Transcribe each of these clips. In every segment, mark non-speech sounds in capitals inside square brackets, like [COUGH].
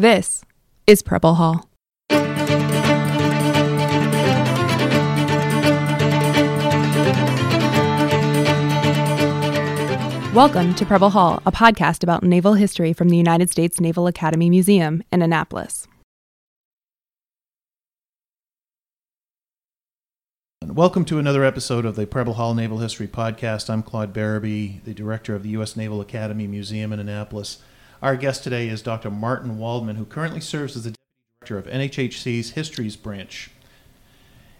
This is Preble Hall. Welcome to Preble Hall, a podcast about naval history from the United States Naval Academy Museum in Annapolis. Welcome to another episode of the Preble Hall Naval History Podcast. I'm Claude Berube, the director of the U.S. Naval Academy Museum in Annapolis. Our guest today is Dr. Martin Waldman, who currently serves as the deputy director of NHHC's Histories Branch.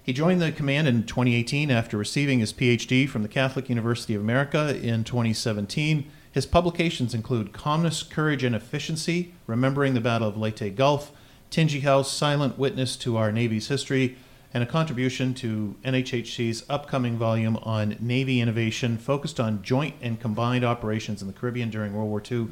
He joined the command in 2018 after receiving his PhD from the Catholic University of America in 2017. His publications include Calmness, Courage, and Efficiency, Remembering the Battle of Leyte Gulf, Tingey House, Silent Witness to Our Navy's History, and a contribution to NHHC's upcoming volume on Navy innovation focused on joint and combined operations in the Caribbean during World War II.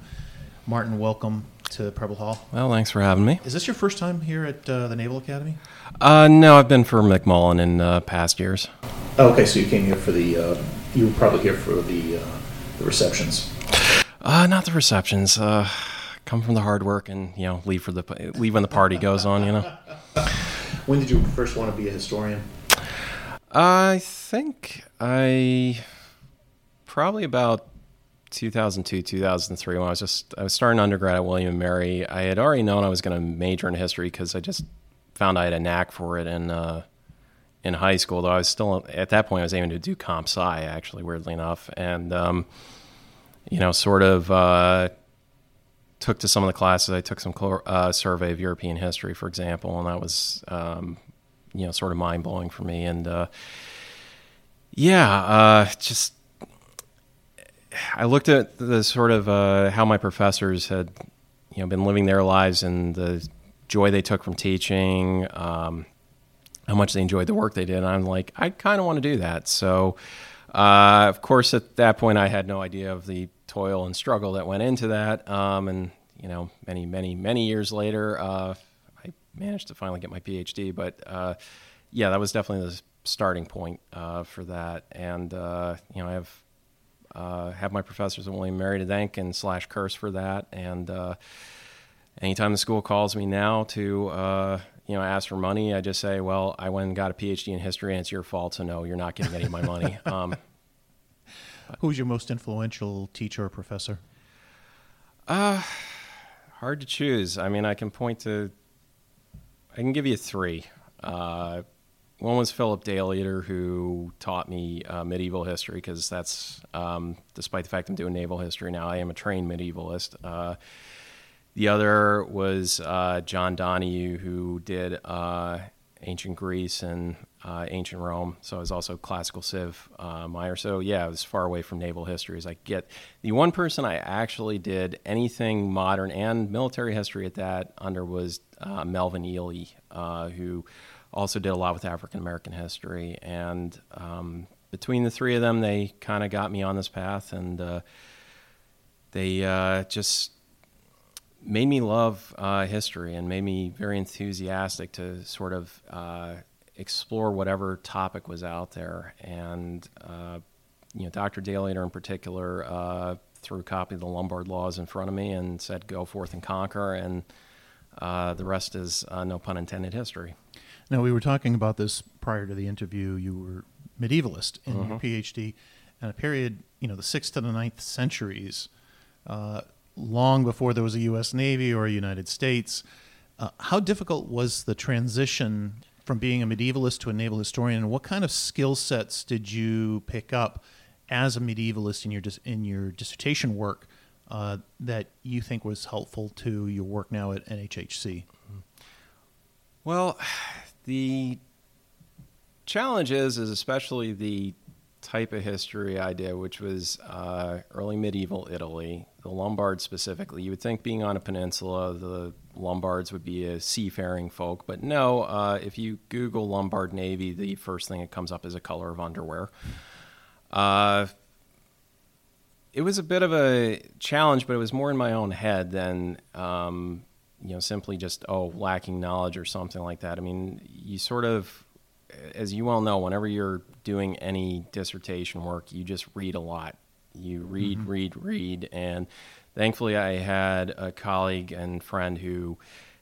Martin, welcome to Preble Hall. Well, thanks for having me. Is this your first time here at uh, the Naval Academy? Uh, no, I've been for McMullen in uh, past years. Oh, okay, so you came here for the. Uh, you were probably here for the uh, the receptions. Uh, not the receptions. Uh, come from the hard work and you know leave for the leave when the party goes on. You know. [LAUGHS] When did you first want to be a historian? I think I probably about 2002 2003 when I was just I was starting undergrad at William and Mary. I had already known I was going to major in history because I just found I had a knack for it in uh, in high school. Though I was still at that point I was aiming to do comp sci actually weirdly enough, and um, you know sort of. Uh, took to some of the classes. I took some uh, survey of European history, for example, and that was, um, you know, sort of mind blowing for me. And uh, yeah, uh, just I looked at the sort of uh, how my professors had, you know, been living their lives and the joy they took from teaching, um, how much they enjoyed the work they did. And I'm like, I kind of want to do that. So, uh, of course, at that point, I had no idea of the toil and struggle that went into that. Um, and you know, many, many, many years later, uh, I managed to finally get my PhD. But uh, yeah, that was definitely the starting point uh, for that. And uh, you know, I have uh, have my professors at William Mary to thank and slash curse for that. And uh, anytime the school calls me now to you know ask for money, I just say, well, I went and got a PhD in history, and it's your fault. So no, you're not getting any of my money. [LAUGHS] Um, Who's your most influential teacher or professor? Uh, hard to choose. I mean, I can point to, I can give you three. Uh, one was Philip Daileader, who taught me uh, medieval history, because that's, um, despite the fact I'm doing naval history now, I am a trained medievalist. Uh, the other was uh, John Donahue, who did uh, ancient Greece and uh, ancient Rome. So I was also classical civ uh, Meyer. So yeah, I was far away from naval history as I get. The one person I actually did anything modern and military history at that under was Melvin Ely, who also did a lot with African American history. And um, between the three of them, they kind of got me on this path, and uh, they uh, just made me love uh, history and made me very enthusiastic to sort of uh, explore whatever topic was out there. And uh, you know, Dr. Daileader in particular uh, threw a copy of the Lombard Laws in front of me and said, "Go forth and conquer." And the rest is, no pun intended, history. Now, we were talking about this prior to the interview. You were medievalist in your PhD, and a period, you know, the sixth to the ninth centuries long before there was a U.S. Navy or a United States. Uh, how difficult was the transition from being a medievalist to a naval historian, and what kind of skill sets did you pick up as a medievalist in your dis- in your dissertation work uh, that you think was helpful to your work now at NHHC? Well, the challenge is, is especially the type of history I did, which was uh, early medieval Italy, the Lombards specifically. You would think being on a peninsula, the Lombards would be a seafaring folk, but no. Uh, if you Google Lombard Navy, the first thing that comes up is a color of underwear. Uh, it was a bit of a challenge, but it was more in my own head than um, you know simply just oh lacking knowledge or something like that. I mean, you sort of as you well know, whenever you're doing any dissertation work, you just read a lot. You read, mm-hmm. read, read, and thankfully, I had a colleague and friend who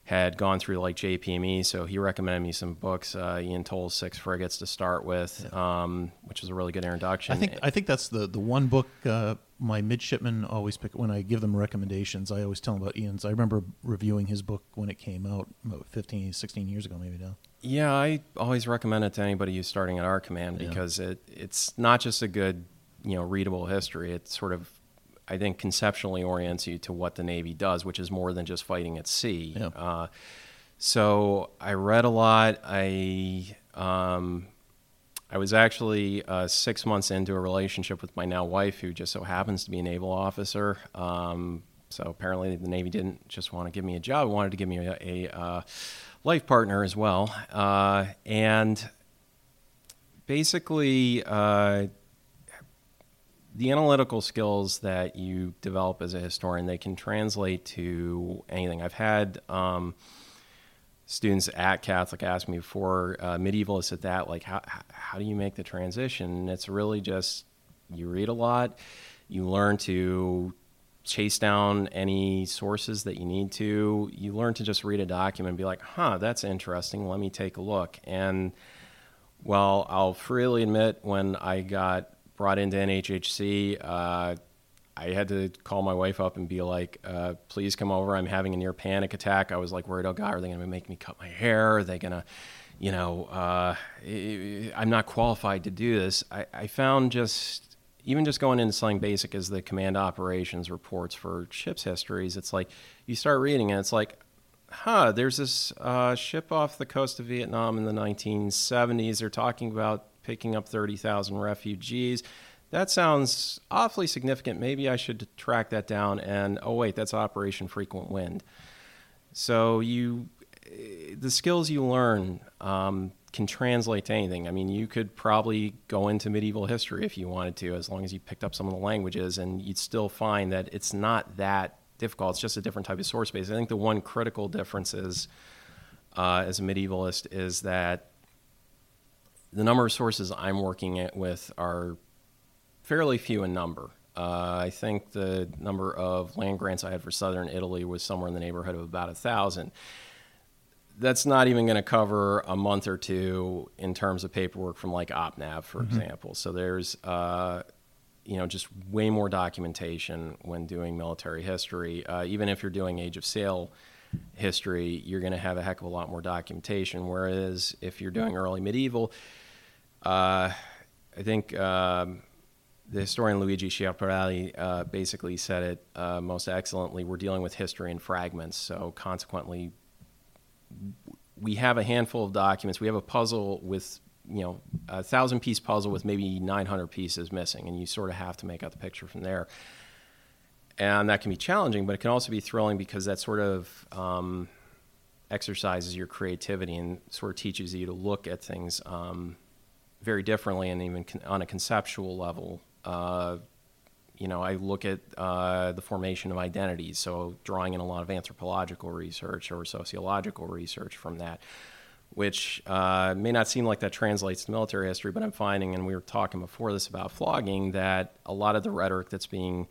had gone through like JPME, so he recommended me some books. Uh, Ian Toll's Six Frigates to start with, yeah. um, which was a really good introduction. I think I think that's the the one book uh, my midshipmen always pick when I give them recommendations. I always tell them about Ian's. I remember reviewing his book when it came out about 15, 16 years ago, maybe now. Yeah, I always recommend it to anybody who's starting at our command because yeah. it it's not just a good you know readable history. It sort of I think conceptually orients you to what the Navy does, which is more than just fighting at sea. Yeah. Uh, so I read a lot. I um, I was actually uh, six months into a relationship with my now wife, who just so happens to be a naval officer. Um, so apparently, the Navy didn't just want to give me a job; wanted to give me a, a uh, life partner as well. Uh, and basically, uh, the analytical skills that you develop as a historian they can translate to anything. I've had um, students at catholic ask me before uh, medievalists at that like how, how do you make the transition? And it's really just you read a lot you learn to chase down any sources that you need to you learn to just read a document and be like huh that's interesting let me take a look. And well i'll freely admit when i got brought into NHHC, uh, I had to call my wife up and be like, uh, please come over. I'm having a near panic attack. I was like worried, oh God, are they going to make me cut my hair? Are they going to, you know, uh, I'm not qualified to do this. I, I, found just, even just going into something basic as the command operations reports for ships histories, it's like you start reading and it's like, huh, there's this uh, ship off the coast of Vietnam in the 1970s. They're talking about picking up 30,000 refugees. That sounds awfully significant. Maybe I should track that down. And oh, wait, that's Operation Frequent Wind. So you, the skills you learn um, can translate to anything. I mean, you could probably go into medieval history if you wanted to, as long as you picked up some of the languages, and you'd still find that it's not that difficult. It's just a different type of source base. I think the one critical difference is, uh, as a medievalist, is that the number of sources I'm working with are fairly few in number. Uh, I think the number of land grants I had for southern Italy was somewhere in the neighborhood of about a thousand. That's not even going to cover a month or two in terms of paperwork from like OPNAV, for mm-hmm. example. So there's, uh, you know, just way more documentation when doing military history. Uh, even if you're doing Age of Sail history, you're going to have a heck of a lot more documentation. Whereas if you're doing early medieval, uh, I think um, the historian Luigi Schiaparelli uh, basically said it uh, most excellently. We're dealing with history in fragments, so consequently, we have a handful of documents. We have a puzzle with you know a thousand piece puzzle with maybe 900 pieces missing, and you sort of have to make out the picture from there. And that can be challenging, but it can also be thrilling because that sort of um, exercises your creativity and sort of teaches you to look at things. Um, very differently and even con- on a conceptual level. Uh, you know, I look at uh, the formation of identities, so drawing in a lot of anthropological research or sociological research from that, which uh, may not seem like that translates to military history, but I'm finding, and we were talking before this about flogging, that a lot of the rhetoric that's being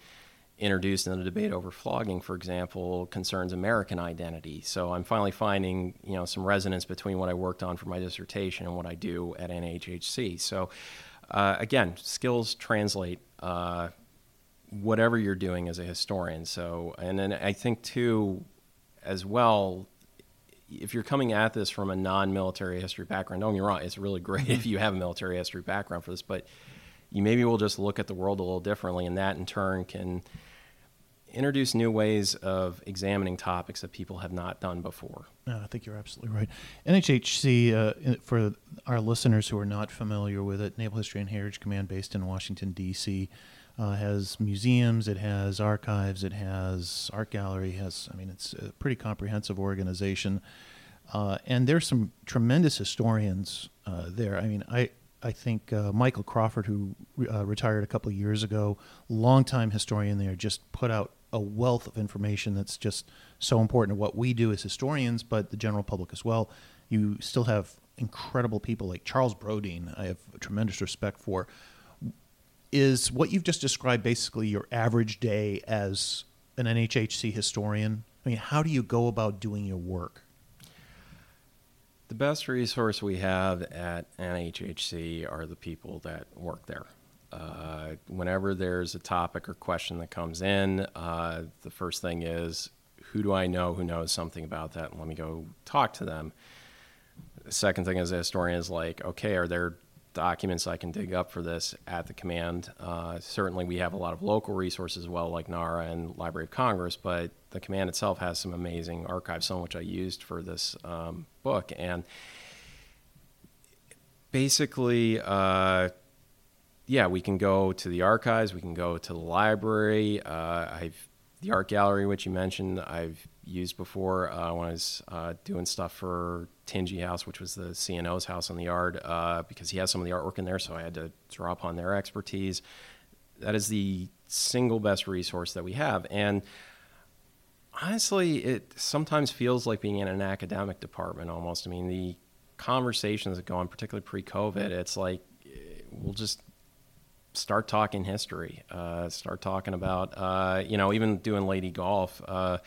introduced in the debate over flogging, for example, concerns American identity. So I'm finally finding, you know, some resonance between what I worked on for my dissertation and what I do at NHHC. So uh, again, skills translate uh, whatever you're doing as a historian. So, and then I think too, as well, if you're coming at this from a non-military history background, don't get me wrong, it's really great if you have a military history background for this, but you maybe will just look at the world a little differently, and that in turn can introduce new ways of examining topics that people have not done before. Yeah, I think you're absolutely right. NHHC, uh, for our listeners who are not familiar with it, Naval History and Heritage Command, based in Washington, D.C., uh, has museums, it has archives, it has art gallery, has I mean it's a pretty comprehensive organization, uh, and there's some tremendous historians uh, there. I mean I I think uh, Michael Crawford, who uh, retired a couple years ago, longtime historian there, just put out a wealth of information that's just so important to what we do as historians, but the general public as well. You still have incredible people like Charles Brodine. I have tremendous respect for. Is what you've just described basically your average day as an NHHC historian? I mean, how do you go about doing your work? The best resource we have at NHHC are the people that work there. Uh, whenever there's a topic or question that comes in, uh, the first thing is who do I know who knows something about that? And let me go talk to them. The second thing as a historian is like, okay, are there documents I can dig up for this at the command? Uh, certainly, we have a lot of local resources as well, like NARA and Library of Congress, but the command itself has some amazing archives, some which I used for this um, book. And basically, uh, yeah, we can go to the archives, we can go to the library. Uh, I've the art gallery, which you mentioned, I've used before uh, when I was uh, doing stuff for Tingey House, which was the CNO's house on the yard, uh, because he has some of the artwork in there, so I had to draw upon their expertise. That is the single best resource that we have, and honestly, it sometimes feels like being in an academic department almost. I mean, the conversations that go on, particularly pre-COVID, it's like we'll just start talking history, uh, start talking about, uh, you know, even doing Leyte Gulf. Uh,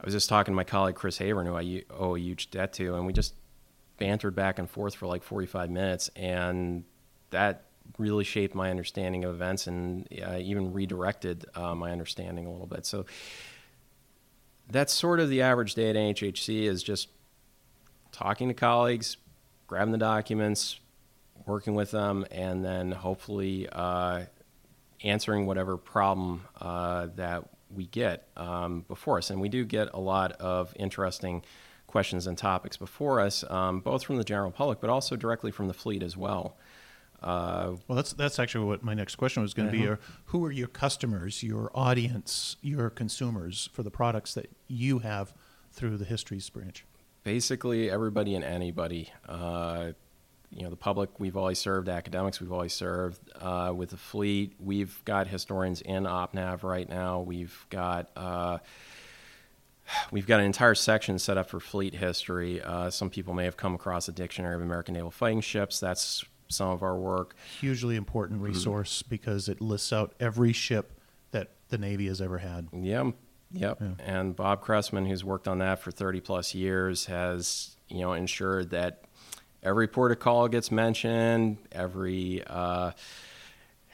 I was just talking to my colleague Chris Havern, who I owe a huge debt to, and we just bantered back and forth for like 45 minutes, and that really shaped my understanding of events and uh, even redirected uh, my understanding a little bit. So that's sort of the average day at NHHC is just talking to colleagues, grabbing the documents, working with them, and then hopefully uh, answering whatever problem uh, that we get um, before us. And we do get a lot of interesting questions and topics before us, um, both from the general public, but also directly from the fleet as well. Uh, well, that's that's actually what my next question was going to uh-huh. be. who are your customers, your audience, your consumers for the products that you have through the Histories branch? Basically, everybody and anybody. Uh, you know the public we've always served academics we've always served uh, with the fleet we've got historians in opnav right now we've got uh, we've got an entire section set up for fleet history uh, some people may have come across a dictionary of american naval fighting ships that's some of our work hugely important mm-hmm. resource mm-hmm. because it lists out every ship that the navy has ever had yeah Yep. Yeah. And Bob Cressman, who's worked on that for 30 plus years, has you know ensured that every port of call gets mentioned, every uh,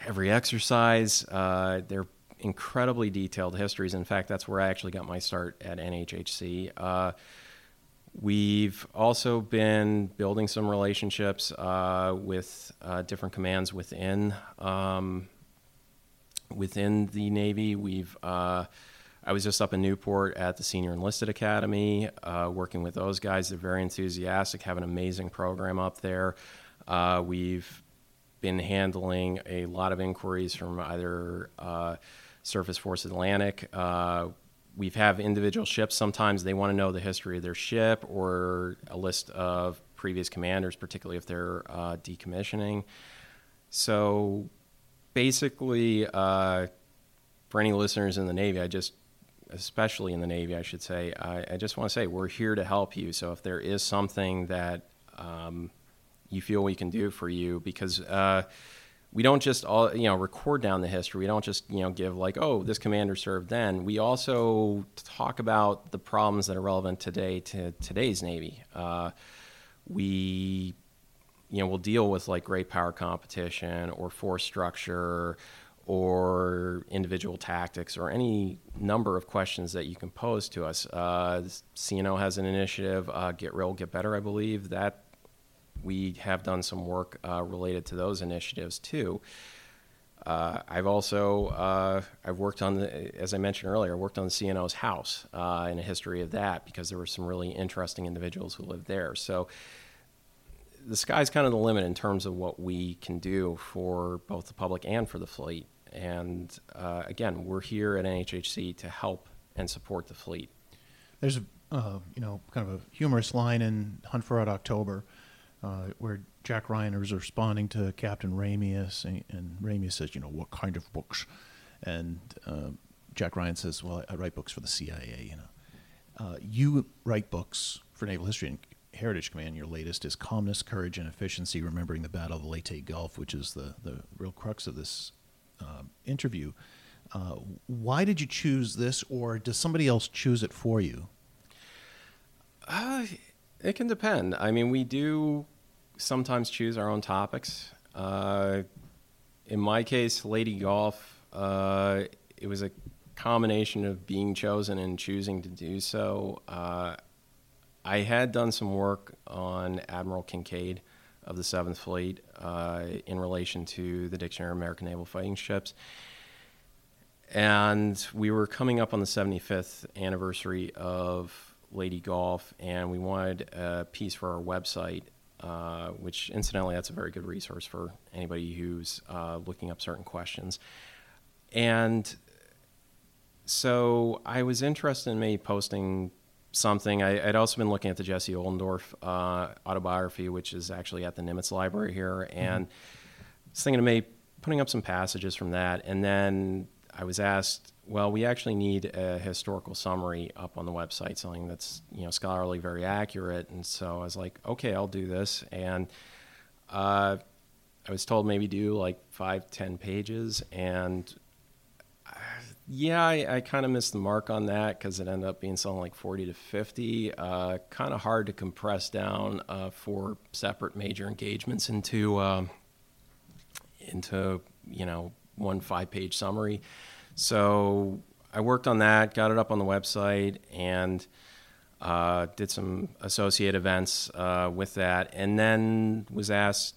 every exercise. Uh, they're incredibly detailed histories. In fact, that's where I actually got my start at NHHC. Uh, we've also been building some relationships uh, with uh, different commands within um, within the Navy. We've uh, I was just up in Newport at the Senior Enlisted Academy, uh, working with those guys. They're very enthusiastic, have an amazing program up there. Uh, we've been handling a lot of inquiries from either uh, Surface Force Atlantic. Uh, we've have individual ships. Sometimes they want to know the history of their ship or a list of previous commanders, particularly if they're uh, decommissioning. So basically, uh, for any listeners in the Navy, I just especially in the Navy, I should say, I, I, just want to say we're here to help you. So if there is something that um, you feel we can do for you, because uh, we don't just all you know record down the history. We don't just you know give like oh this commander served then. We also talk about the problems that are relevant today to today's Navy. Uh, we you know we'll deal with like great power competition or force structure or individual tactics or any number of questions that you can pose to us. Uh, CNO has an initiative, uh, Get Real, Get Better, I believe, that we have done some work uh, related to those initiatives too. Uh, I've also uh, I've worked on the, as I mentioned earlier, worked on the CNO's house uh, and a history of that because there were some really interesting individuals who lived there. So the sky's kind of the limit in terms of what we can do for both the public and for the fleet. And uh, again, we're here at NHHC to help and support the fleet. There's a uh, you know kind of a humorous line in Hunt for Red October uh, where Jack Ryan is responding to Captain Ramius, and, and Ramius says, you know, what kind of books? And uh, Jack Ryan says, well, I write books for the CIA. You know, uh, you write books for Naval History and Heritage Command. Your latest is Calmness, Courage, and Efficiency: Remembering the Battle of the Leyte Gulf, which is the the real crux of this uh, interview. Uh, why did you choose this, or does somebody else choose it for you? Uh, it can depend. I mean, we do sometimes choose our own topics. Uh, in my case, Leyte Gulf, uh, it was a combination of being chosen and choosing to do so. Uh, I had done some work on Admiral Kinkaid of the Seventh Fleet uh, in relation to the Dictionary of American Naval Fighting Ships. And we were coming up on the 75th anniversary of Leyte Gulf, and we wanted a piece for our website, uh, which incidentally, that's a very good resource for anybody who's uh, looking up certain questions. And so I was interested in maybe posting something. I, would also been looking at the Jesse Oldendorf uh, autobiography, which is actually at the Nimitz Library here, mm-hmm. and mm-hmm. was thinking of maybe putting up some passages from that. And then I was asked, well, we actually need a historical summary up on the website, something that's you know scholarly, very accurate. And so I was like, okay, I'll do this. And uh, I was told maybe do like five, ten pages, and yeah, I, I kind of missed the mark on that because it ended up being something like 40 to 50. Uh, kind of hard to compress down uh, for separate major engagements into um, into you know one five page summary. So I worked on that, got it up on the website, and uh, did some associate events uh, with that, and then was asked,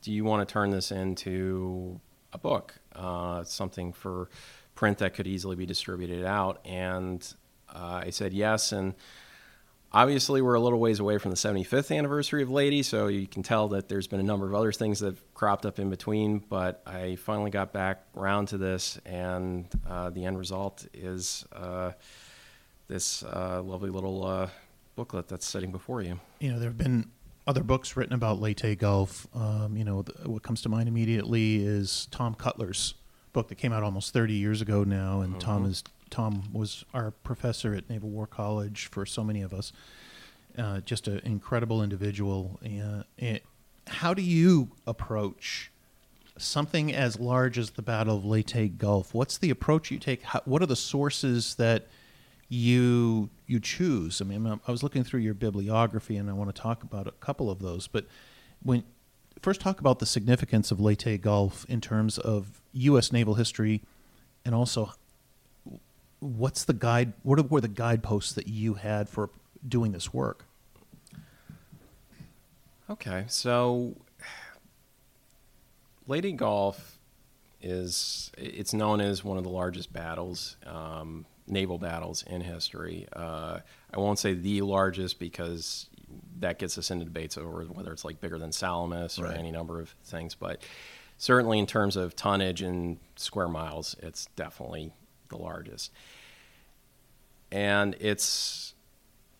"Do you want to turn this into a book, uh, something for?" Print that could easily be distributed out. And uh, I said yes. And obviously, we're a little ways away from the 75th anniversary of Leyte, so you can tell that there's been a number of other things that have cropped up in between. But I finally got back around to this, and uh, the end result is uh, this uh, lovely little uh, booklet that's sitting before you. You know, there have been other books written about Leyte Gulf. Um, you know, the, what comes to mind immediately is Tom Cutler's book that came out almost 30 years ago now, and mm-hmm. Tom is Tom was our professor at Naval War College for so many of us. Uh, just an incredible individual. Uh, and how do you approach something as large as the Battle of Leyte Gulf? What's the approach you take? How, what are the sources that you you choose? I mean, I was looking through your bibliography, and I want to talk about a couple of those. But when first talk about the significance of Leyte Gulf in terms of U.S. naval history, and also what's the guide? What were the guideposts that you had for doing this work? Okay, so Leyte Gulf is it's known as one of the largest battles, um, naval battles in history. Uh, I won't say the largest because that gets us into debates over whether it's like bigger than Salamis or right. any number of things. But certainly in terms of tonnage and square miles, it's definitely the largest. And it's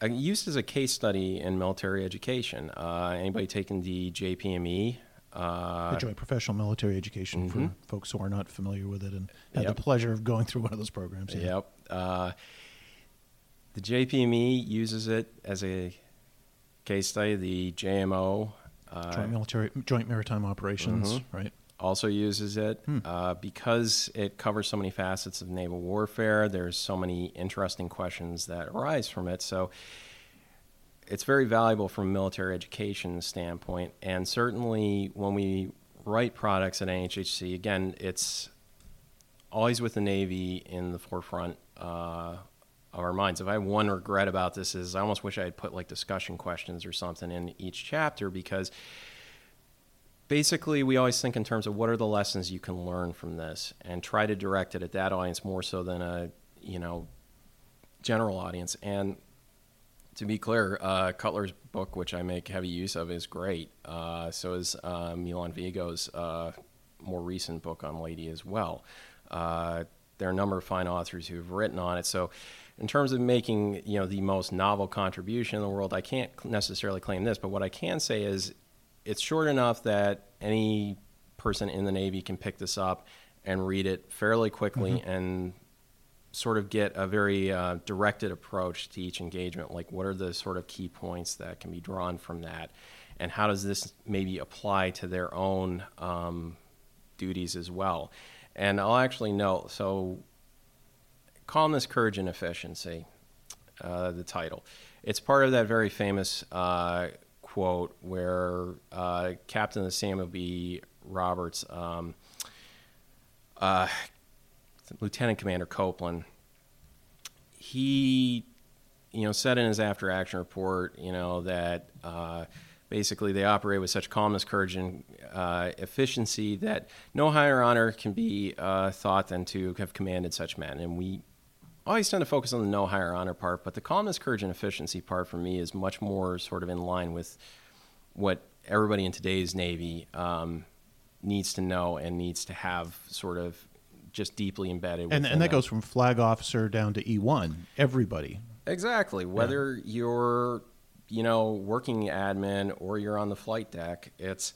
uh, used as a case study in military education. Uh, anybody taking the JPME? Uh, the Joint Professional Military Education mm-hmm. for folks who are not familiar with it and had yep. the pleasure of going through one of those programs. Yeah. Yep. Uh, the JPME uses it as a case study, the JMO, uh, Joint Military Joint Maritime Operations, mm-hmm. right? Also uses it hmm. uh, because it covers so many facets of naval warfare. There's so many interesting questions that arise from it. So it's very valuable from a military education standpoint. And certainly when we write products at NHHC, again, it's always with the Navy in the forefront uh, of our minds. If I have one regret about this is I almost wish I had put like discussion questions or something in each chapter because basically we always think in terms of what are the lessons you can learn from this and try to direct it at that audience more so than a you know general audience and to be clear, uh, Cutler's book, which I make heavy use of, is great. Uh, so is uh, Milan Vego's uh, more recent book on Leyte as well. Uh, there are a number of fine authors who've written on it. So in terms of making you know the most novel contribution in the world, I can't necessarily claim this, but what I can say is it's short enough that any person in the Navy can pick this up and read it fairly quickly mm-hmm. and sort of get a very uh, directed approach to each engagement. Like, what are the sort of key points that can be drawn from that, and how does this maybe apply to their own um, duties as well? And I'll actually note so Calmness, Courage, and Efficiency, uh, the title. It's part of that very famous uh, quote where uh, Captain Samuel B. Roberts, um, uh, Lieutenant Commander Copeland, he, you know, said in his after action report, you know, that uh, basically they operate with such calmness, courage, and uh, efficiency that no higher honor can be uh, thought than to have commanded such men. And we always tend to focus on the no higher honor part, but the calmness, courage, and efficiency part for me is much more sort of in line with what everybody in today's Navy um, needs to know and needs to have sort of just deeply embedded. And, and that goes from flag officer down to E1, everybody. Exactly. Whether yeah. you're, you know, working admin or you're on the flight deck, it's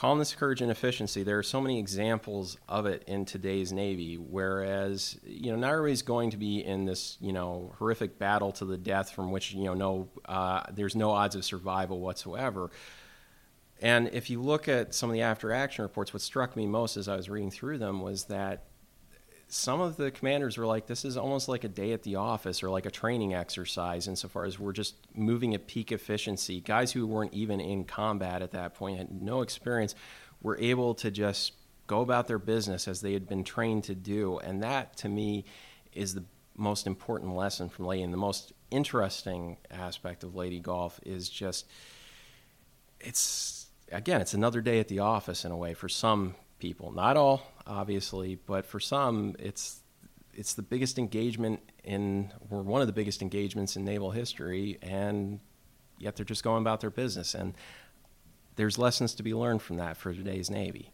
calmness, courage, and efficiency. There are so many examples of it in today's Navy. Whereas, you know, not everybody's going to be in this, you know, horrific battle to the death from which, you know, no, uh, there's no odds of survival whatsoever. And if you look at some of the after action reports, what struck me most as I was reading through them was that some of the commanders were like, this is almost like a day at the office or like a training exercise insofar as we're just moving at peak efficiency. Guys who weren't even in combat at that point, had no experience, were able to just go about their business as they had been trained to do. And that, to me, is the most important lesson from Leyte. And the most interesting aspect of Leyte Gulf is just, it's again, it's another day at the office in a way for some people. Not all, obviously, but for some, it's it's the biggest engagement in, or one of the biggest engagements in naval history, and yet they're just going about their business. And there's lessons to be learned from that for today's Navy.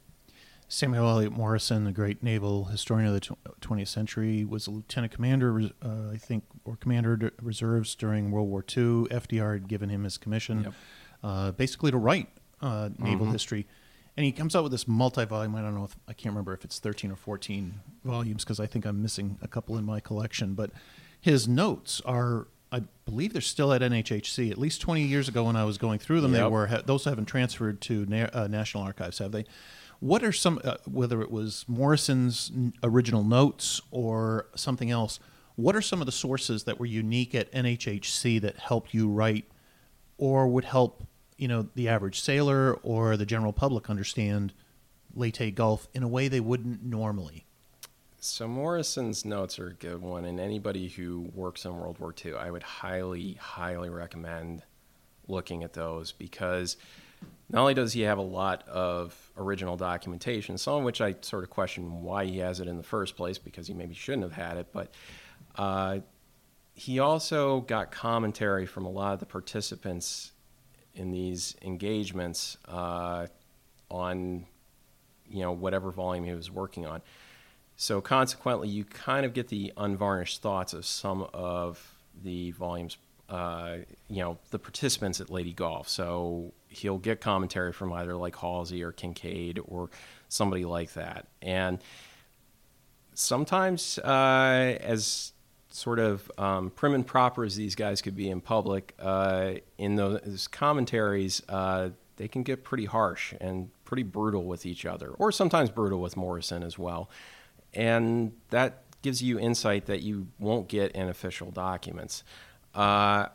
Samuel Eliot Morison, the great naval historian of the 20th century, was a lieutenant commander, uh, I think, or commander reserves during World War II. FDR had given him his commission, yep. uh, basically to write uh, naval mm-hmm. history. And he comes out with this multi-volume. I don't know if I can't remember if it's 13 or 14 volumes because I think I'm missing a couple in my collection. But his notes are, I believe, they're still at NHHC. At least 20 years ago, when I was going through them, yep. they were. Those haven't transferred to Na- uh, National Archives, have they? What are some, uh, whether it was Morison's original notes or something else? What are some of the sources that were unique at NHHC that helped you write, or would help you know the average sailor or the general public understand Leyte Gulf in a way they wouldn't normally. So Morison's notes are a good one, and anybody who works in World War II, I would highly, highly recommend looking at those because not only does he have a lot of original documentation, some of which I sort of question why he has it in the first place because he maybe shouldn't have had it, but uh, he also got commentary from a lot of the participants in these engagements uh, on you know whatever volume he was working on. So consequently, you kind of get the unvarnished thoughts of some of the volumes. Uh, you know the participants at Leyte Gulf. So he'll get commentary from either like Halsey or Kinkaid or somebody like that, and sometimes uh, as sort of um, prim and proper as these guys could be in public, uh, in those commentaries, uh, they can get pretty harsh and pretty brutal with each other, or sometimes brutal with Morison as well. And that gives you insight that you won't get in official documents. Uh,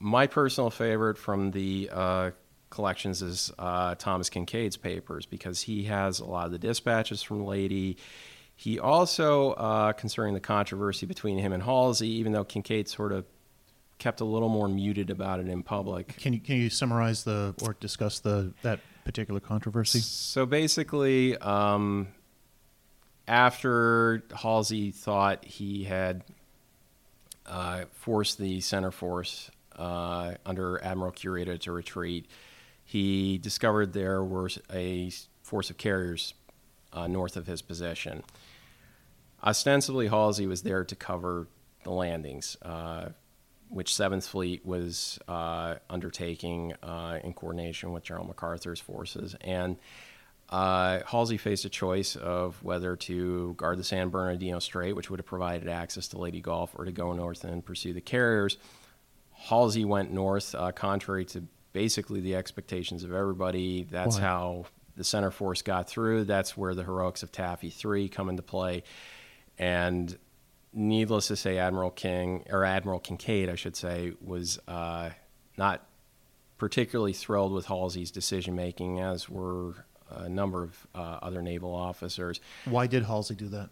my personal favorite from the uh, collections is uh, Thomas Kinkaid's papers because he has a lot of the dispatches from Leyte he also, uh, concerning the controversy between him and Halsey, even though Kinkaid sort of kept a little more muted about it in public. Can you can you summarize the or discuss the that particular controversy? So basically, um, after Halsey thought he had uh, forced the center force uh, under Admiral Kurita to retreat, he discovered there was a force of carriers uh, north of his position. Ostensibly, Halsey was there to cover the landings, uh, which Seventh Fleet was uh, undertaking uh, in coordination with General MacArthur's forces. And uh, Halsey faced a choice of whether to guard the San Bernardino Strait, which would have provided access to Leyte Gulf, or to go north and pursue the carriers. Halsey went north, uh, contrary to basically the expectations of everybody. That's how the center force got through. That's where the heroics of Taffy 3 come into play. And needless to say, Admiral King or Admiral Kinkaid, I should say, was uh, not particularly thrilled with Halsey's decision making, as were a number of uh, other naval officers. Why did Halsey do that?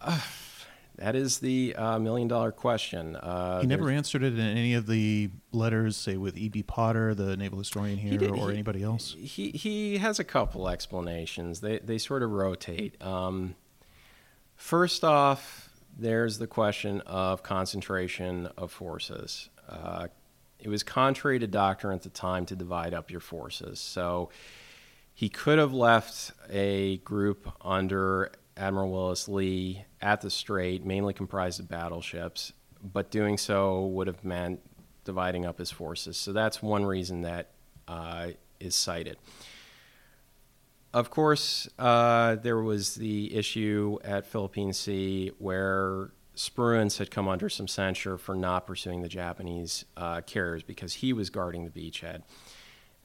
Uh, [SIGHS] that is the uh, million dollar question. Uh, he never answered it in any of the letters, say with E.B. Potter, the naval historian here, did, or he, anybody else. He he has a couple explanations. They they sort of rotate. Um, first off, there's the question of concentration of forces. Uh, it was contrary to doctrine at the time to divide up your forces. So he could have left a group under Admiral Willis Lee at the Strait, mainly comprised of battleships, but doing so would have meant dividing up his forces. So that's one reason that uh, is cited. Of course, uh, there was the issue at Philippine Sea where Spruance had come under some censure for not pursuing the Japanese uh, carriers because he was guarding the beachhead.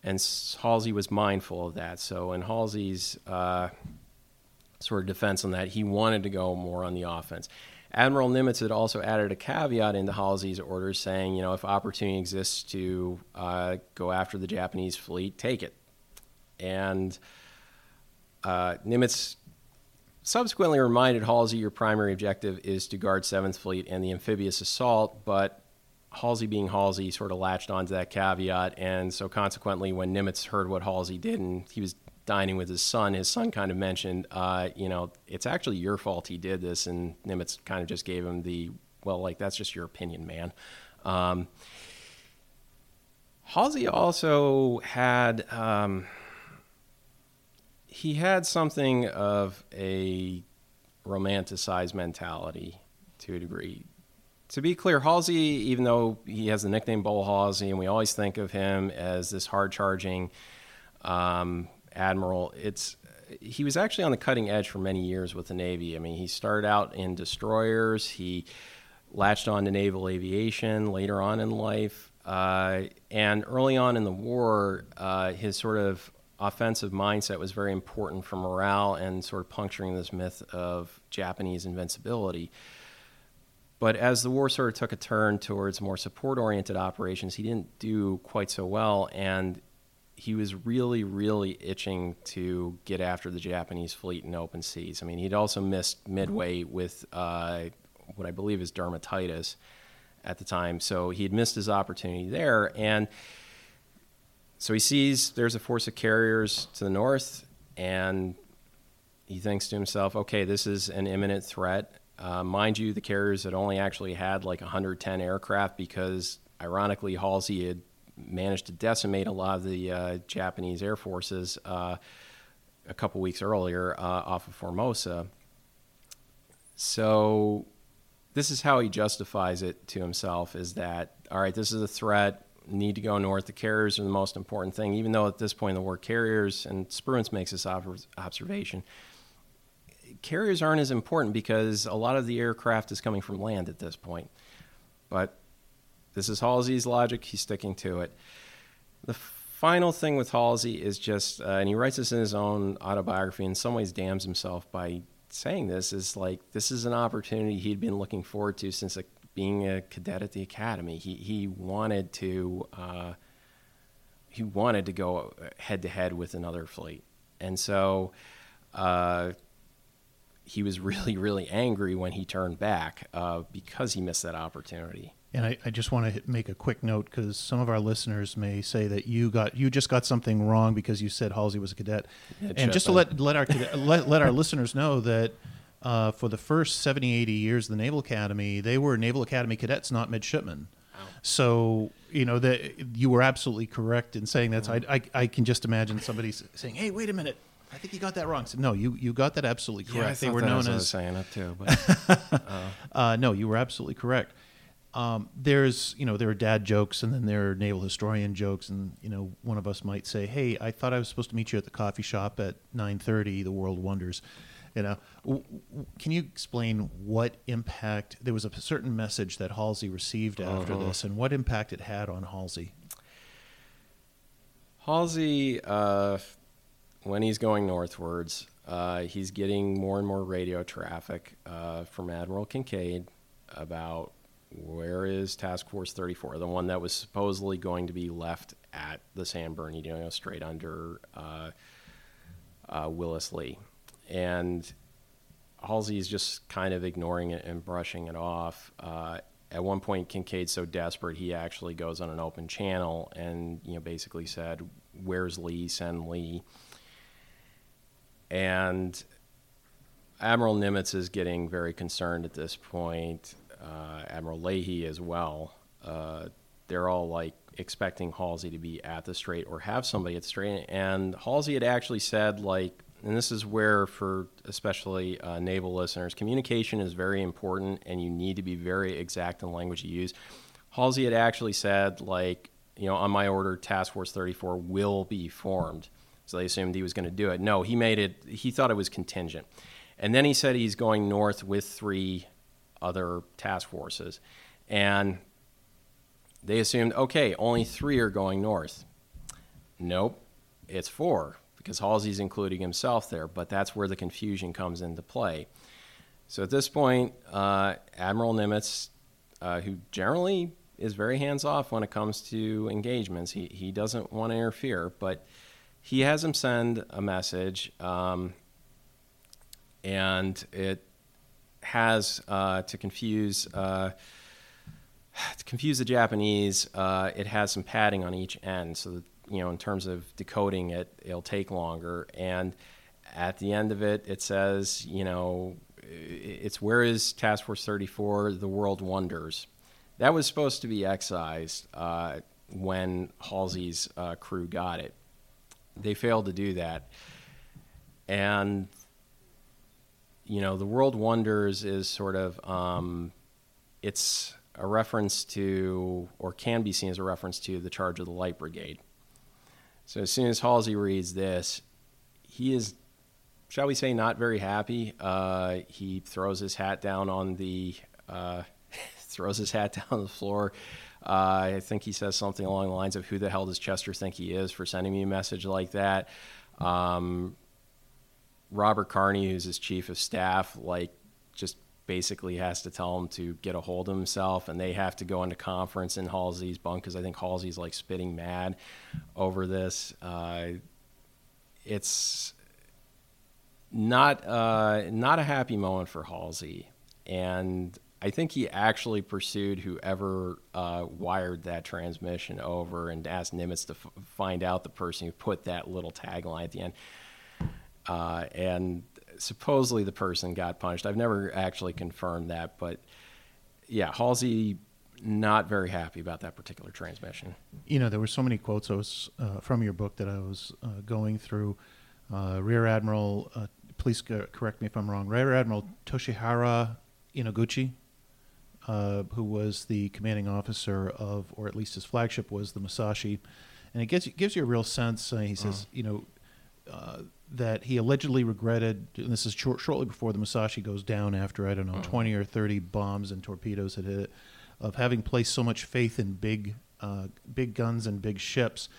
And Halsey was mindful of that. So, in Halsey's uh, sort of defense on that. He wanted to go more on the offense. Admiral Nimitz had also added a caveat into Halsey's orders saying, you know, if opportunity exists to uh, go after the Japanese fleet, take it. And uh, Nimitz subsequently reminded Halsey, your primary objective is to guard 7th Fleet and the amphibious assault, but Halsey being Halsey sort of latched onto that caveat, and so consequently, when Nimitz heard what Halsey did, and he was dining with his son, his son kind of mentioned, uh, you know, it's actually your fault he did this, and Nimitz kind of just gave him the, well, like that's just your opinion, man. Um, Halsey also had um, he had something of a romanticized mentality to a degree. To be clear, Halsey, even though he has the nickname Bull Halsey, and we always think of him as this hard charging, um, admiral. It's he was actually on the cutting edge for many years with the Navy. I mean, he started out in destroyers. He latched on to naval aviation later on in life, uh, and early on in the war, uh, his sort of offensive mindset was very important for morale and sort of puncturing this myth of Japanese invincibility. But as the war sort of took a turn towards more support oriented operations, he didn't do quite so well. And he was really, really itching to get after the Japanese fleet in open seas. I mean, he'd also missed Midway with uh, what I believe is dermatitis at the time, so he had missed his opportunity there. And so he sees there's a force of carriers to the north, and he thinks to himself, okay, this is an imminent threat. Uh, mind you, the carriers had only actually had like 110 aircraft because, ironically, Halsey had managed to decimate a lot of the uh, Japanese air forces uh, a couple weeks earlier uh, off of Formosa. So this is how he justifies it to himself: is that all right? This is a threat. Need to go north. The carriers are the most important thing, even though at this point in the war, carriers and Spruance makes this observation. Carriers aren't as important because a lot of the aircraft is coming from land at this point. But this is Halsey's logic. He's sticking to it. The final thing with Halsey is just, uh, and he writes this in his own autobiography, in some ways damns himself by saying this, is like this is an opportunity he'd been looking forward to since a, being a cadet at the academy. He, he wanted to. Uh, he wanted to go head to head with another fleet. And so uh, he was really, really angry when he turned back uh, because he missed that opportunity. And I, I just want to make a quick note because some of our listeners may say that you got you just got something wrong because you said Halsey was a cadet. Yeah, and just to let let our let, let our listeners know that uh, for the first 70, 80 years of the Naval Academy, they were Naval Academy cadets, not midshipmen. So you know that you were absolutely correct in saying that. So I, I, I can just imagine somebody saying, "Hey, wait a minute." I think you got that wrong. So, no, you, you got that absolutely correct. Yeah, they were known as saying it too, but [LAUGHS] uh. uh, no, you were absolutely correct um, there's you know there are dad jokes and then there are naval historian jokes and you know one of us might say hey i thought i was supposed to meet you at the coffee shop at 9.30 the world wonders you know can you explain what impact there was a certain message that halsey received after uh-huh. this and what impact it had on halsey halsey uh, when he's going northwards Uh, he's getting more and more radio traffic uh, from Admiral Kinkaid about where is Task Force 34, the one that was supposedly going to be left at the San Bernardino, Strait under uh, uh, Willis Lee. And Halsey is just kind of ignoring it and brushing it off. Uh, at one point, Kinkaid's so desperate he actually goes on an open channel and you know basically said, "Where's Lee? Send Lee." And Admiral Nimitz is getting very concerned at this point. Uh, Admiral Leahy as well. Uh, they're all like expecting Halsey to be at the strait or have somebody at the strait. And Halsey had actually said, like, and this is where, for especially uh, naval listeners, communication is very important and you need to be very exact in the language you use. Halsey had actually said, like, you know, on my order, Task Force 34 will be formed. So they assumed he was going to do it. No, he made it, he thought it was contingent. And then he said he's going north with three other task forces. And they assumed, okay, only three are going north. Nope, it's four because Halsey's including himself there, but that's where the confusion comes into play. So at this point, uh, Admiral Nimitz, uh, who generally is very hands off when it comes to engagements, he, he doesn't want to interfere, but he has him send a message, um, and it has uh, to confuse. Uh, to confuse the Japanese, uh, it has some padding on each end, so that you know, in terms of decoding it, it'll take longer. And at the end of it, it says, you know, it's where is Task Force 34? The world wonders. That was supposed to be excised uh, when Halsey's uh, crew got it. They failed to do that. And, you know, the world wonders is sort of, um, it's a reference to, or can be seen as a reference to, the charge of the Light Brigade. So as soon as Halsey reads this, he is, shall we say, not very happy. Uh, he throws his hat down on the uh, [LAUGHS] throws his hat down on the floor. Uh, I think he says something along the lines of, "Who the hell does Chester think he is for sending me a message like that?" Um, Robert Carney, who's his chief of staff, like just basically has to tell him to get a hold of himself, and they have to go into conference in Halsey's bunk because I think Halsey's like spitting mad over this. Uh, it's not uh, not a happy moment for Halsey, and I think he actually pursued whoever uh, wired that transmission over and asked Nimitz to f- find out the person who put that little tagline at the end. Uh, and supposedly the person got punched. I've never actually confirmed that, but yeah, Halsey not very happy about that particular transmission. You know, there were so many quotes I was, uh, from your book that I was uh, going through. Uh, Rear Admiral, uh, please correct me if I'm wrong, Rear Admiral Toshihira Inoguchi, uh, who was the commanding officer of, or at least his flagship was the Musashi. And it gives, gives you a real sense, uh, he says, uh-huh. you know, that he allegedly regretted, and this is short, shortly before the Musashi goes down after, I don't know, uh-huh. 20 or 30 bombs and torpedoes had hit it, of having placed so much faith in big, uh, big guns and big ships.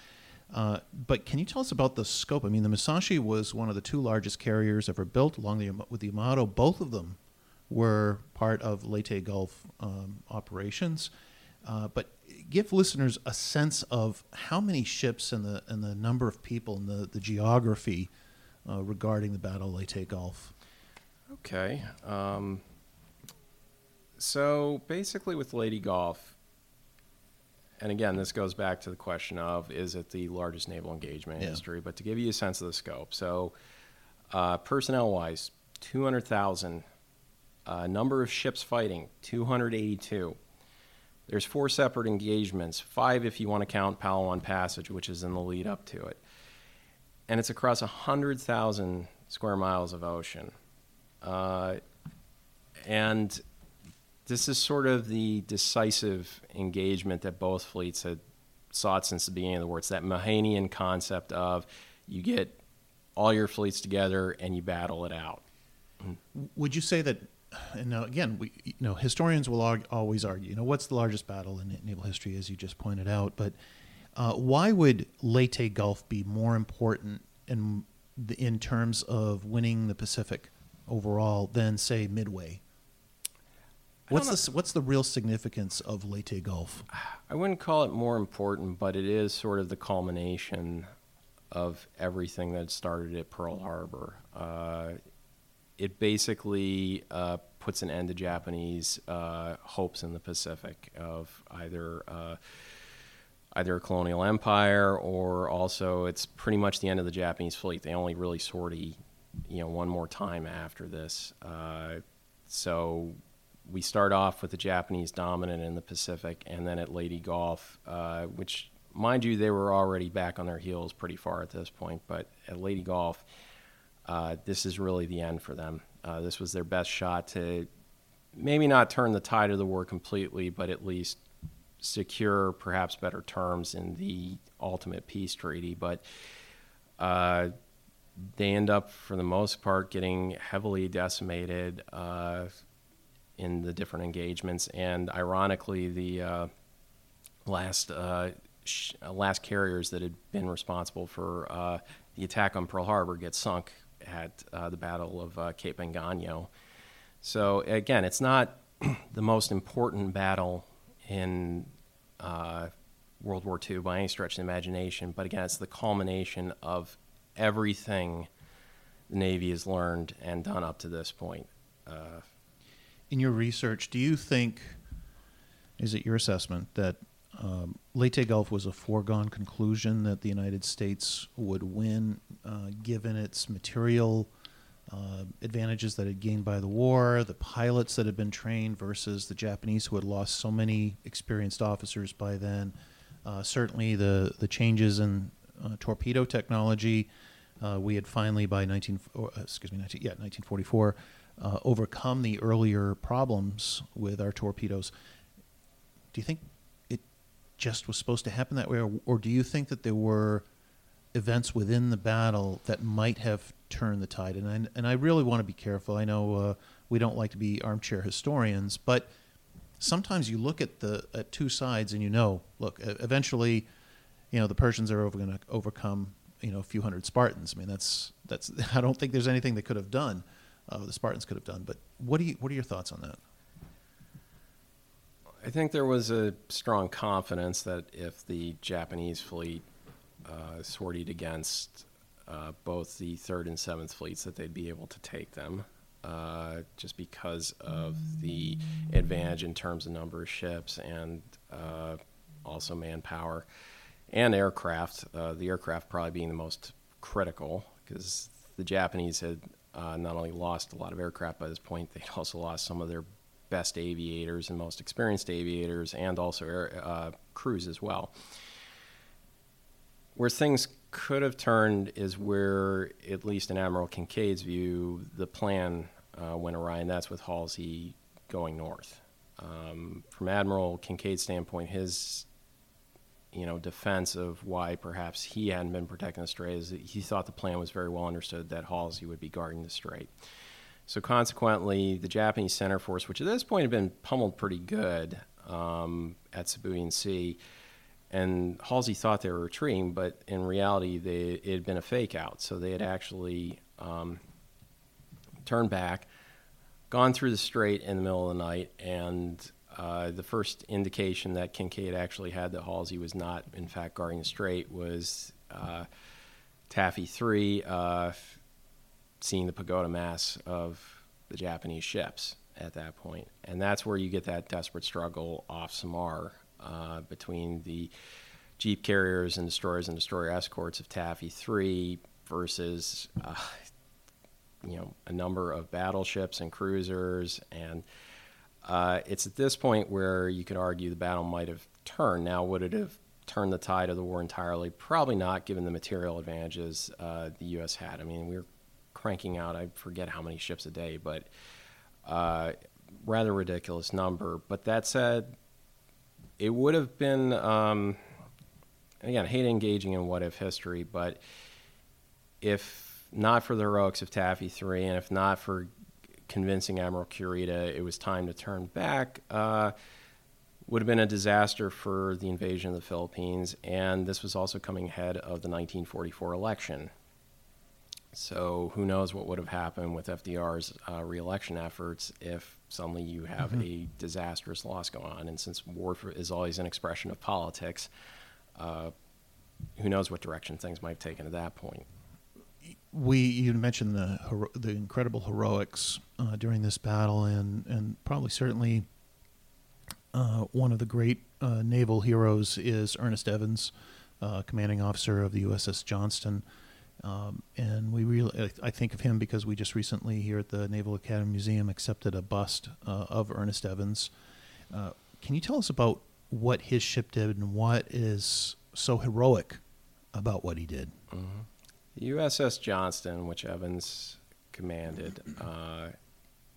Uh, but can you tell us about the scope? I mean, the Musashi was one of the two largest carriers ever built, along the, with the Yamato. Both of them were part of Leyte Gulf um, operations. Uh, but give listeners a sense of how many ships and the and the number of people and the, the geography uh, regarding the Battle of Leyte Gulf. Okay. Um, so basically, with Leyte Gulf, and again, this goes back to the question of is it the largest naval engagement in yeah. history? But to give you a sense of the scope, so uh, personnel wise, 200,000. Uh, number of ships fighting, 282. There's four separate engagements, five if you want to count Palawan Passage, which is in the lead up to it and it's across 100,000 square miles of ocean. Uh, and this is sort of the decisive engagement that both fleets had sought since the beginning of the war. It's that Mahanian concept of you get all your fleets together and you battle it out. Would you say that? And now again, we, you know, historians will always argue. You know, what's the largest battle in naval history, as you just pointed out. But uh, why would Leyte Gulf be more important the, in terms of winning the Pacific overall than say Midway? What's the what's the real significance of Leyte Gulf? I wouldn't call it more important, but it is sort of the culmination of everything that started at Pearl Harbor. Uh, it basically uh, puts an end to Japanese uh, hopes in the Pacific of either uh, either a colonial empire or also it's pretty much the end of the Japanese fleet. They only really sortie, you know, one more time after this. Uh, so we start off with the Japanese dominant in the Pacific, and then at Leyte Gulf, uh, which, mind you, they were already back on their heels pretty far at this point. But at Leyte Gulf, uh, this is really the end for them. Uh, this was their best shot to maybe not turn the tide of the war completely, but at least secure perhaps better terms in the ultimate peace treaty. But uh, they end up, for the most part, getting heavily decimated uh, in the different engagements. And ironically, the uh, last uh, sh- last carriers that had been responsible for uh, the attack on Pearl Harbor get sunk at uh, the Battle of uh, Cape Engano. So again, it's not [CLEARS THROAT] the most important battle in uh, World War II by any stretch of the imagination, but again, it's the culmination of everything the Navy has learned and done up to this point. Uh, in your research, do you think, is it your assessment, that um, Leyte Gulf was a foregone conclusion that the United States would win, uh, given its material uh, advantages that had gained by the war, the pilots that had been trained versus the Japanese who had lost so many experienced officers by then. Uh, certainly, the the changes in uh, torpedo technology. Uh, we had finally, by 19, uh, excuse me, 19, yeah, 1944, uh, overcome the earlier problems with our torpedoes. Do you think it just was supposed to happen that way, or, or do you think that there were events within the battle that might have turned the tide? And I, and I really want to be careful. I know uh, we don't like to be armchair historians, but sometimes you look at the at two sides and you know, look, eventually, you know, the Persians are over going to overcome you know a few hundred Spartans. I mean, that's that's. [LAUGHS] I don't think there's anything they could have done. Uh, the Spartans could have done. But what do you what are your thoughts on that? I think there was a strong confidence that if the Japanese fleet uh, sortied against uh, both the third and seventh fleets that they'd be able to take them, uh, just because of the advantage in terms of number of ships and uh, also manpower and aircraft. Uh, the aircraft probably being the most critical because the Japanese had uh, not only lost a lot of aircraft by this point, they'd [LAUGHS] also lost some of their best aviators and most experienced aviators, and also air, crews as well where things could have turned is where, at least in Admiral Kinkaid's view, the plan uh, went awry, and that's with Halsey going north. Um, from Admiral Kinkaid's standpoint, his you know defense of why perhaps he hadn't been protecting the strait is that he thought the plan was very well understood that Halsey would be guarding the strait. So consequently, the Japanese center force, which at this point had been pummeled pretty good um, at Sibuyan Sea, and Halsey thought they were retreating, but in reality, they, it had been a fake out. So they had actually um, turned back, gone through the strait in the middle of the night, and uh, the first indication that Kinkaid actually had that Halsey was not, in fact, guarding the strait was uh, Taffy 3 uh, seeing the pagoda mass of the Japanese ships at that point. And that's where you get that desperate struggle off Samar uh, between the jeep carriers and destroyers and destroyer escorts of Taffy 3 versus uh, you know a number of battleships and cruisers and uh, it's at this point where you could argue the battle might have turned. Now, would it have turned the tide of the war entirely? Probably not, given the material advantages uh, the U.S. had. I mean, we were cranking out, I forget how many ships a day, but uh, rather ridiculous number. But that said, it would have been um, again I hate engaging in what if history, but if not for the heroics of Taffy three, and if not for convincing Admiral Kurita it was time to turn back, uh, would have been a disaster for the invasion of the Philippines, and this was also coming ahead of the 1944 election. So who knows what would have happened with FDR's uh, reelection efforts if suddenly you have mm-hmm. a disastrous loss going on. And since war is always an expression of politics, uh, who knows what direction things might have taken at that point. We you mentioned the hero, the incredible heroics uh, during this battle, and and probably certainly uh, one of the great uh, naval heroes is Ernest Evans, uh, commanding officer of the USS Johnston. Um, and we really, I think of him because we just recently here at the Naval Academy Museum accepted a bust uh, of Ernest Evans. Uh, can you tell us about what his ship did and what is so heroic about what he did? Mm-hmm. The USS Johnston, which Evans commanded, uh,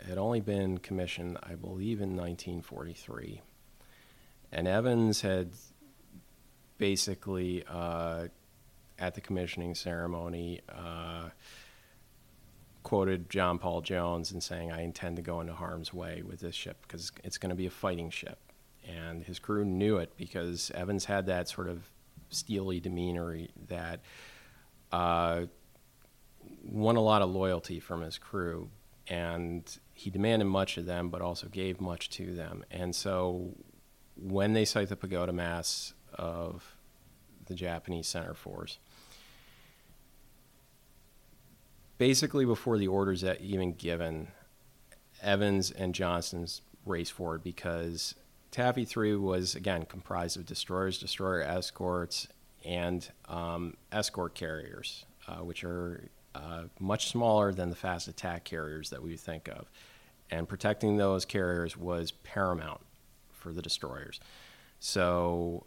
had only been commissioned, I believe, in 1943. And Evans had basically uh, at the commissioning ceremony uh, quoted John Paul Jones and saying, I intend to go into harm's way with this ship because it's going to be a fighting ship. And his crew knew it because Evans had that sort of steely demeanor that uh, won a lot of loyalty from his crew. And he demanded much of them, but also gave much to them. And so when they cite the pagoda mass of the Japanese center force, basically before the orders that even given, Evans and Johnston's race forward because Taffy 3 was, again, comprised of destroyers, destroyer escorts, and um, escort carriers, uh, which are uh, much smaller than the fast attack carriers that we think of. And protecting those carriers was paramount for the destroyers. So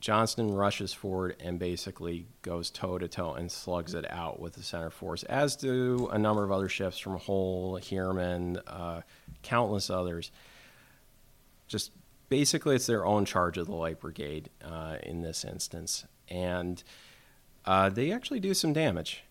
Johnston rushes forward and basically goes toe to toe and slugs it out with the center force, as do a number of other ships from Hull, Heermann, uh, countless others. Just basically, it's their own charge of the light brigade uh, in this instance, and uh, they actually do some damage.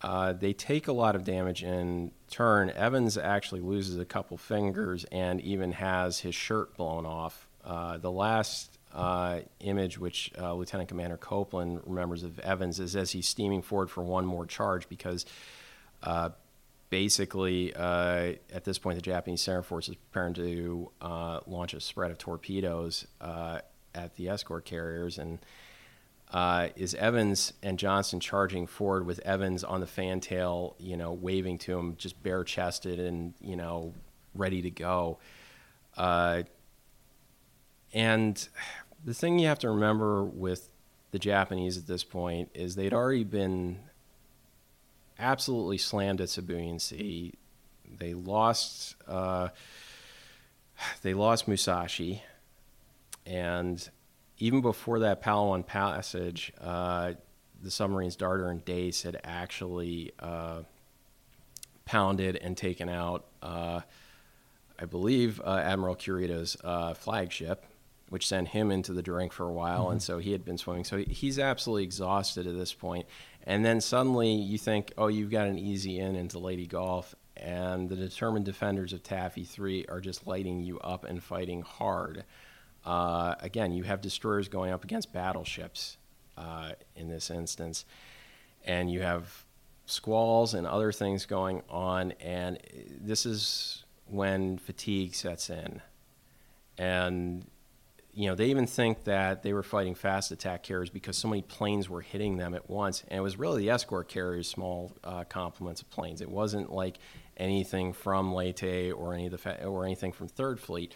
Uh, they take a lot of damage in turn. Evans actually loses a couple fingers and even has his shirt blown off. Uh, the last uh, image, which uh, Lieutenant Commander Copeland remembers of Evans, is as he's steaming forward for one more charge because uh, basically, uh, at this point, the Japanese Center Force is preparing to uh, launch a spread of torpedoes uh, at the escort carriers. And is Evans and Johnston charging forward with Evans on the fantail, you know, waving to him, just bare chested and, you know, ready to go. and the thing you have to remember with the Japanese at this point is they'd already been absolutely slammed at Sibuyan Sea. They lost. Uh, they lost Musashi, and even before that Palawan passage, uh, the submarines Darter and Dace had actually uh, pounded and taken out, uh, I believe, uh, Admiral Kurita's uh, flagship, which sent him into the drink for a while. Mm-hmm. And so he had been swimming. So he's absolutely exhausted at this point. And then suddenly you think, oh, you've got an easy in into Leyte Gulf. And the determined defenders of Taffy 3 are just lighting you up and fighting hard. Uh, again, you have destroyers going up against battleships uh, in this instance. And you have squalls and other things going on. And this is when fatigue sets in. And you know, they even think that they were fighting fast attack carriers because so many planes were hitting them at once. And it was really the escort carriers, small uh, complements of planes. It wasn't like anything from Leyte or any of the fa- or anything from Third Fleet.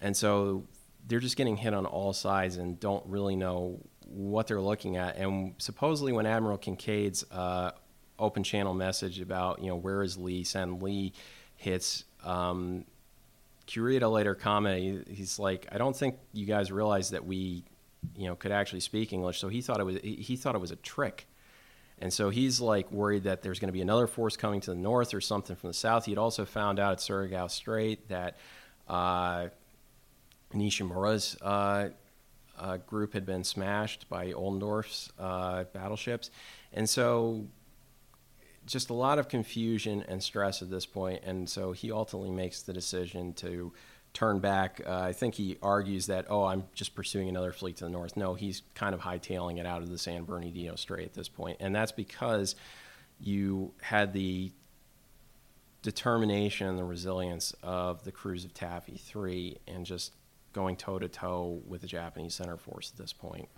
And so they're just getting hit on all sides and don't really know what they're looking at. And supposedly, when Admiral Kinkaid's uh, open channel message about you know where is Lee, send Lee hits. Um, Kurita later commented, he's like, I don't think you guys realize that we, you know, could actually speak English. So he thought it was he thought it was a trick, and so he's like worried that there's going to be another force coming to the north or something from the south. He'd also found out at Surigao Strait that uh, Nishimura's uh, uh, group had been smashed by Oldendorf's uh, battleships, and so just a lot of confusion and stress at this point, and so he ultimately makes the decision to turn back. Uh, I think he argues that, oh, I'm just pursuing another fleet to the north. No, he's kind of hightailing it out of the San Bernardino Strait at this point, and that's because you had the determination and the resilience of the crews of Taffy 3 and just going toe to toe with the Japanese center force at this point.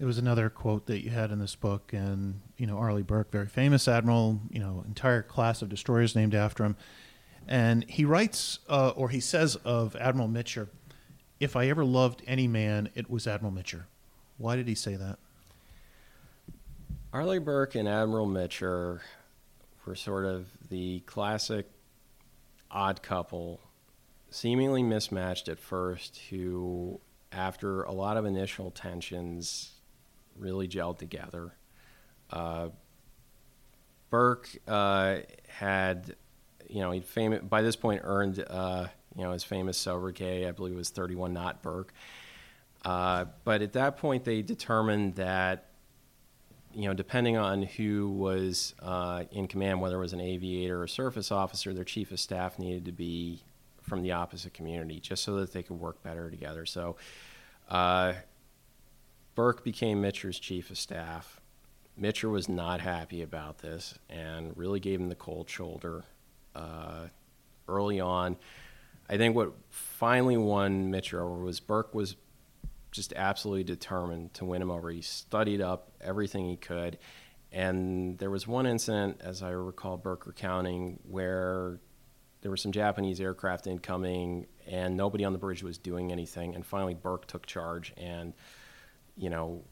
There was another quote that you had in this book, and you know Arleigh Burke, very famous admiral, you know, entire class of destroyers named after him, and he writes uh, or he says of Admiral Mitscher, "If I ever loved any man, it was Admiral Mitscher." Why did he say that? Arleigh Burke and Admiral Mitscher were sort of the classic odd couple, seemingly mismatched at first, who, after a lot of initial tensions, really gelled together. Uh, Burke uh, had, you know, he fam- by this point earned, uh, you know, his famous sobriquet. I believe it was 31 Knot Burke. Uh, but at that point, they determined that you know, depending on who was uh, in command, whether it was an aviator or surface officer, their chief of staff needed to be from the opposite community, just so that they could work better together. So, uh, Burke became Mitscher's chief of staff. Mitscher was not happy about this and really gave him the cold shoulder uh, early on. I think what finally won Mitscher over was Burke was just absolutely determined to win him over. He studied up everything he could. And there was one incident, as I recall Burke recounting, where there were some Japanese aircraft incoming and nobody on the bridge was doing anything. And finally, Burke took charge and, you know,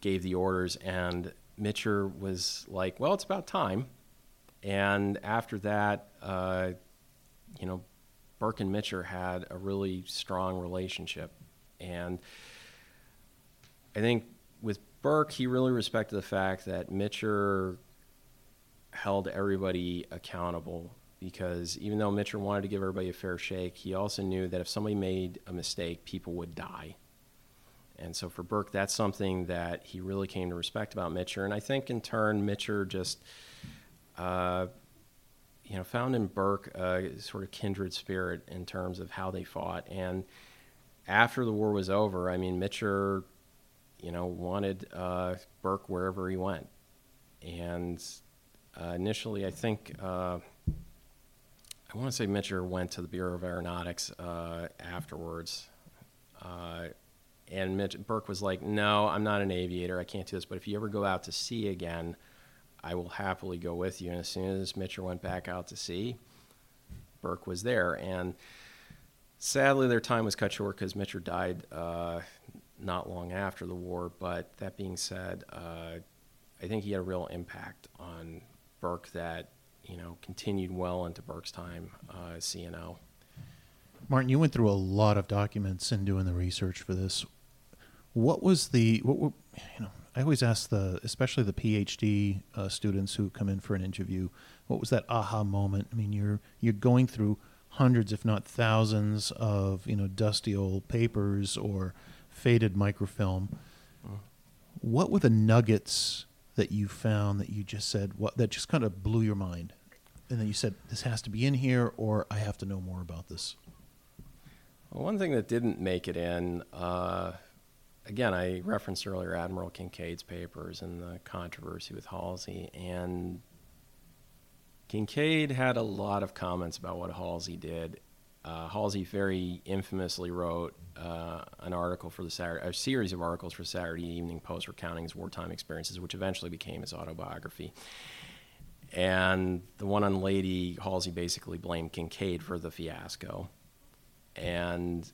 gave the orders. And Mitscher was like, well, it's about time. And after that, uh, you know, Burke and Mitscher had a really strong relationship. And I think with Burke, he really respected the fact that Mitscher held everybody accountable because even though Mitscher wanted to give everybody a fair shake, he also knew that if somebody made a mistake, people would die. And so for Burke, that's something that he really came to respect about Mitscher. And I think in turn, Mitscher just, uh, you know, found in Burke a sort of kindred spirit in terms of how they fought. And after the war was over, I mean, Mitscher, you know, wanted uh, Burke wherever he went. And uh, initially, I think, uh, I want to say Mitscher went to the Bureau of Aeronautics uh, afterwards. And Mitch, Burke was like, No, I'm not an aviator. I can't do this. But if you ever go out to sea again, I will happily go with you. And as soon as Mitscher went back out to sea, Burke was there. And Sadly, their time was cut short because Mitscher died uh, not long after the war. But that being said, uh, I think he had a real impact on Burke that you know continued well into Burke's time uh, as CNO. Martin, you went through a lot of documents in doing the research for this. What was the what were, you know? I always ask the, especially the PhD uh, students who come in for an interview, what was that aha moment? I mean, you're you're going through hundreds, if not thousands, of you know dusty old papers or faded microfilm. Mm. What were the nuggets that you found that you just said what that just kind of blew your mind, and then you said this has to be in here, or I have to know more about this. Well, one thing that didn't make it in. Uh, again, I referenced earlier Admiral Kinkaid's papers and the controversy with Halsey, and Kinkaid had a lot of comments about what Halsey did. Uh, Halsey very infamously wrote uh, an article for the Saturday, a series of articles for Saturday Evening Post recounting his wartime experiences, which eventually became his autobiography. And the one on Leyte, Halsey basically blamed Kinkaid for the fiasco. And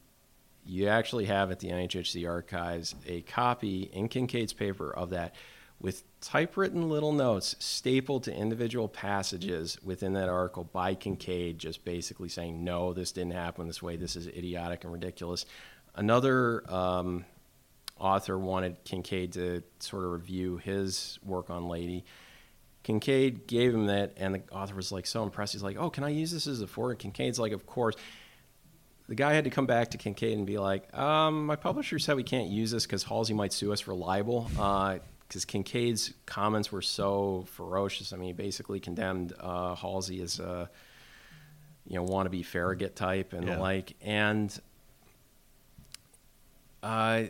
you actually have at the NHHC archives a copy in Kinkaid's paper of that with typewritten little notes stapled to individual passages within that article by Kinkaid, just basically saying, no, this didn't happen this way, this is idiotic and ridiculous. Another um, author wanted Kinkaid to sort of review his work on Leyte. Kinkaid gave him that, and the author was like so impressed. He's like, "Oh, can I use this as a forward?" Kinkaid's like, "Of course." The guy had to come back to Kinkaid and be like, um, "My publisher said we can't use this because Halsey might sue us for libel." Uh, because Kinkaid's comments were so ferocious. I mean, he basically condemned uh, Halsey as a you know wannabe Farragut type and yeah. the like. And uh,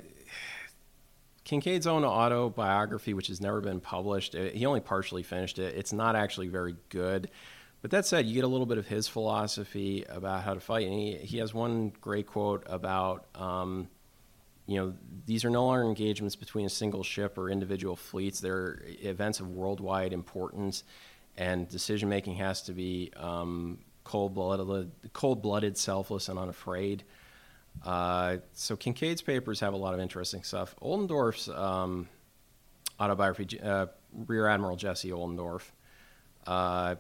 Kinkaid's own autobiography, which has never been published, it, he only partially finished it. It's not actually very good. But that said, you get a little bit of his philosophy about how to fight. And he, he has one great quote about, um, you know, these are no longer engagements between a single ship or individual fleets. They're events of worldwide importance, and decision making has to be um, cold blooded, cold blooded, selfless, and unafraid. Uh, so Kinkaid's papers have a lot of interesting stuff. Oldendorf's um, autobiography, uh, Rear Admiral Jesse Oldendorf, uh,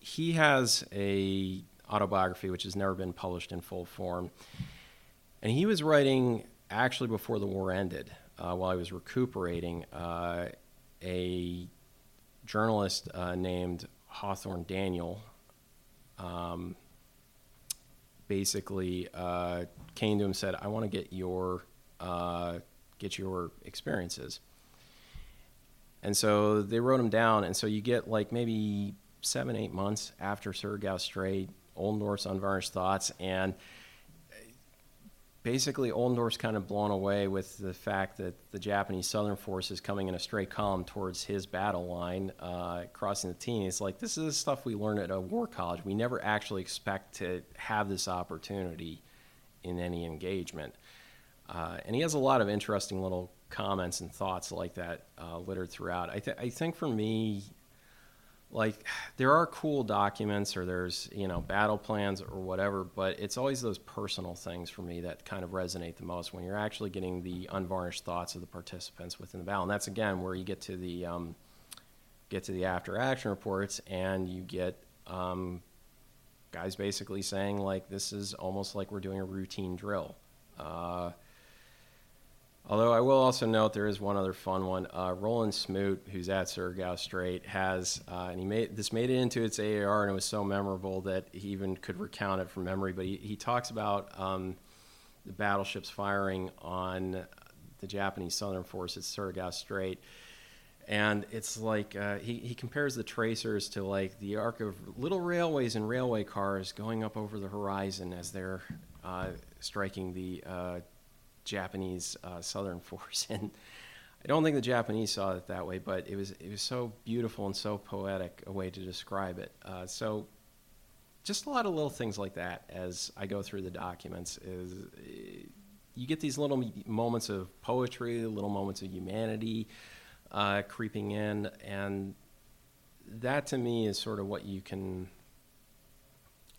he has a autobiography which has never been published in full form, and he was writing actually before the war ended, uh, while he was recuperating. Uh, a journalist uh, named Hawthorne Daniel. Um, basically uh, came to him and said, "I want to get your uh, get your experiences." And so they wrote him down, and so you get like maybe seven, eight months after Surigao Strait, Oldendorf's Unvarnished Thoughts, and basically Oldendorf's kind of blown away with the fact that the Japanese Southern Force is coming in a straight column towards his battle line, uh, crossing the T. It's like this is stuff we learn at a war college. We never actually expect to have this opportunity in any engagement. Uh, and he has a lot of interesting little comments and thoughts like that uh, littered throughout. I, th- I think for me, like there are cool documents or there's you know battle plans or whatever but it's always those personal things for me that kind of resonate the most when you're actually getting the unvarnished thoughts of the participants within the battle. And that's again where you get to the um, get to the after action reports and you get um, guys basically saying like this is almost like we're doing a routine drill. Uh, Although I will also note there is one other fun one. Uh, Roland Smoot, who's at Surigao Strait, has uh, and he made this made it into its AAR, and it was so memorable that he even could recount it from memory. But he, he talks about um, the battleships firing on the Japanese Southern Force at Surigao Strait, and it's like uh, he he compares the tracers to like the arc of little railways and railway cars going up over the horizon as they're uh, striking the uh, Japanese uh, Southern [LAUGHS] Force, and I don't think the Japanese saw it that way, but it was it was so beautiful and so poetic a way to describe it. Uh, so, just a lot of little things like that as I go through the documents is uh, you get these little moments of poetry, little moments of humanity uh, creeping in, and that to me is sort of what you can.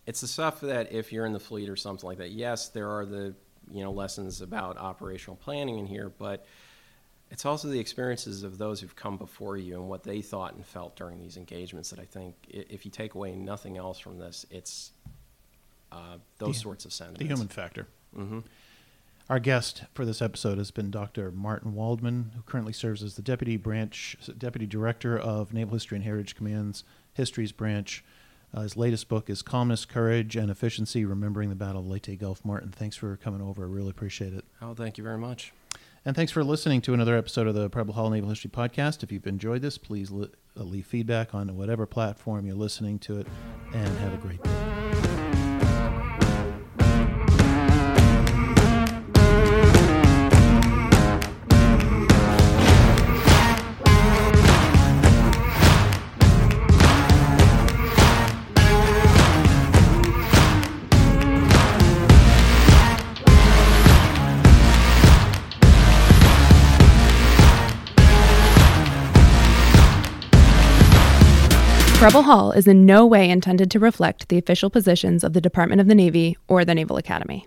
It's the stuff that if you're in the fleet or something like that, yes, there are the you know lessons about operational planning in here, but it's also the experiences of those who've come before you and what they thought and felt during these engagements that I think if you take away nothing else from this, it's uh, those the, sorts of sentiments. The human factor. Mm-hmm. Our guest for this episode has been Dr. Martin Waldman, who currently serves as the Deputy Branch Deputy Director of Naval History and Heritage Command's Histories Branch. Uh, his latest book is Calmness, Courage, and Efficiency Remembering the Battle of Leyte Gulf. Martin, thanks for coming over. I really appreciate it. Oh, thank you very much. And thanks for listening to another episode of the Preble Hall Naval History Podcast. If you've enjoyed this, please li- leave feedback on whatever platform you're listening to it, and have a great day. Preble Hall is in no way intended to reflect the official positions of the Department of the Navy or the Naval Academy.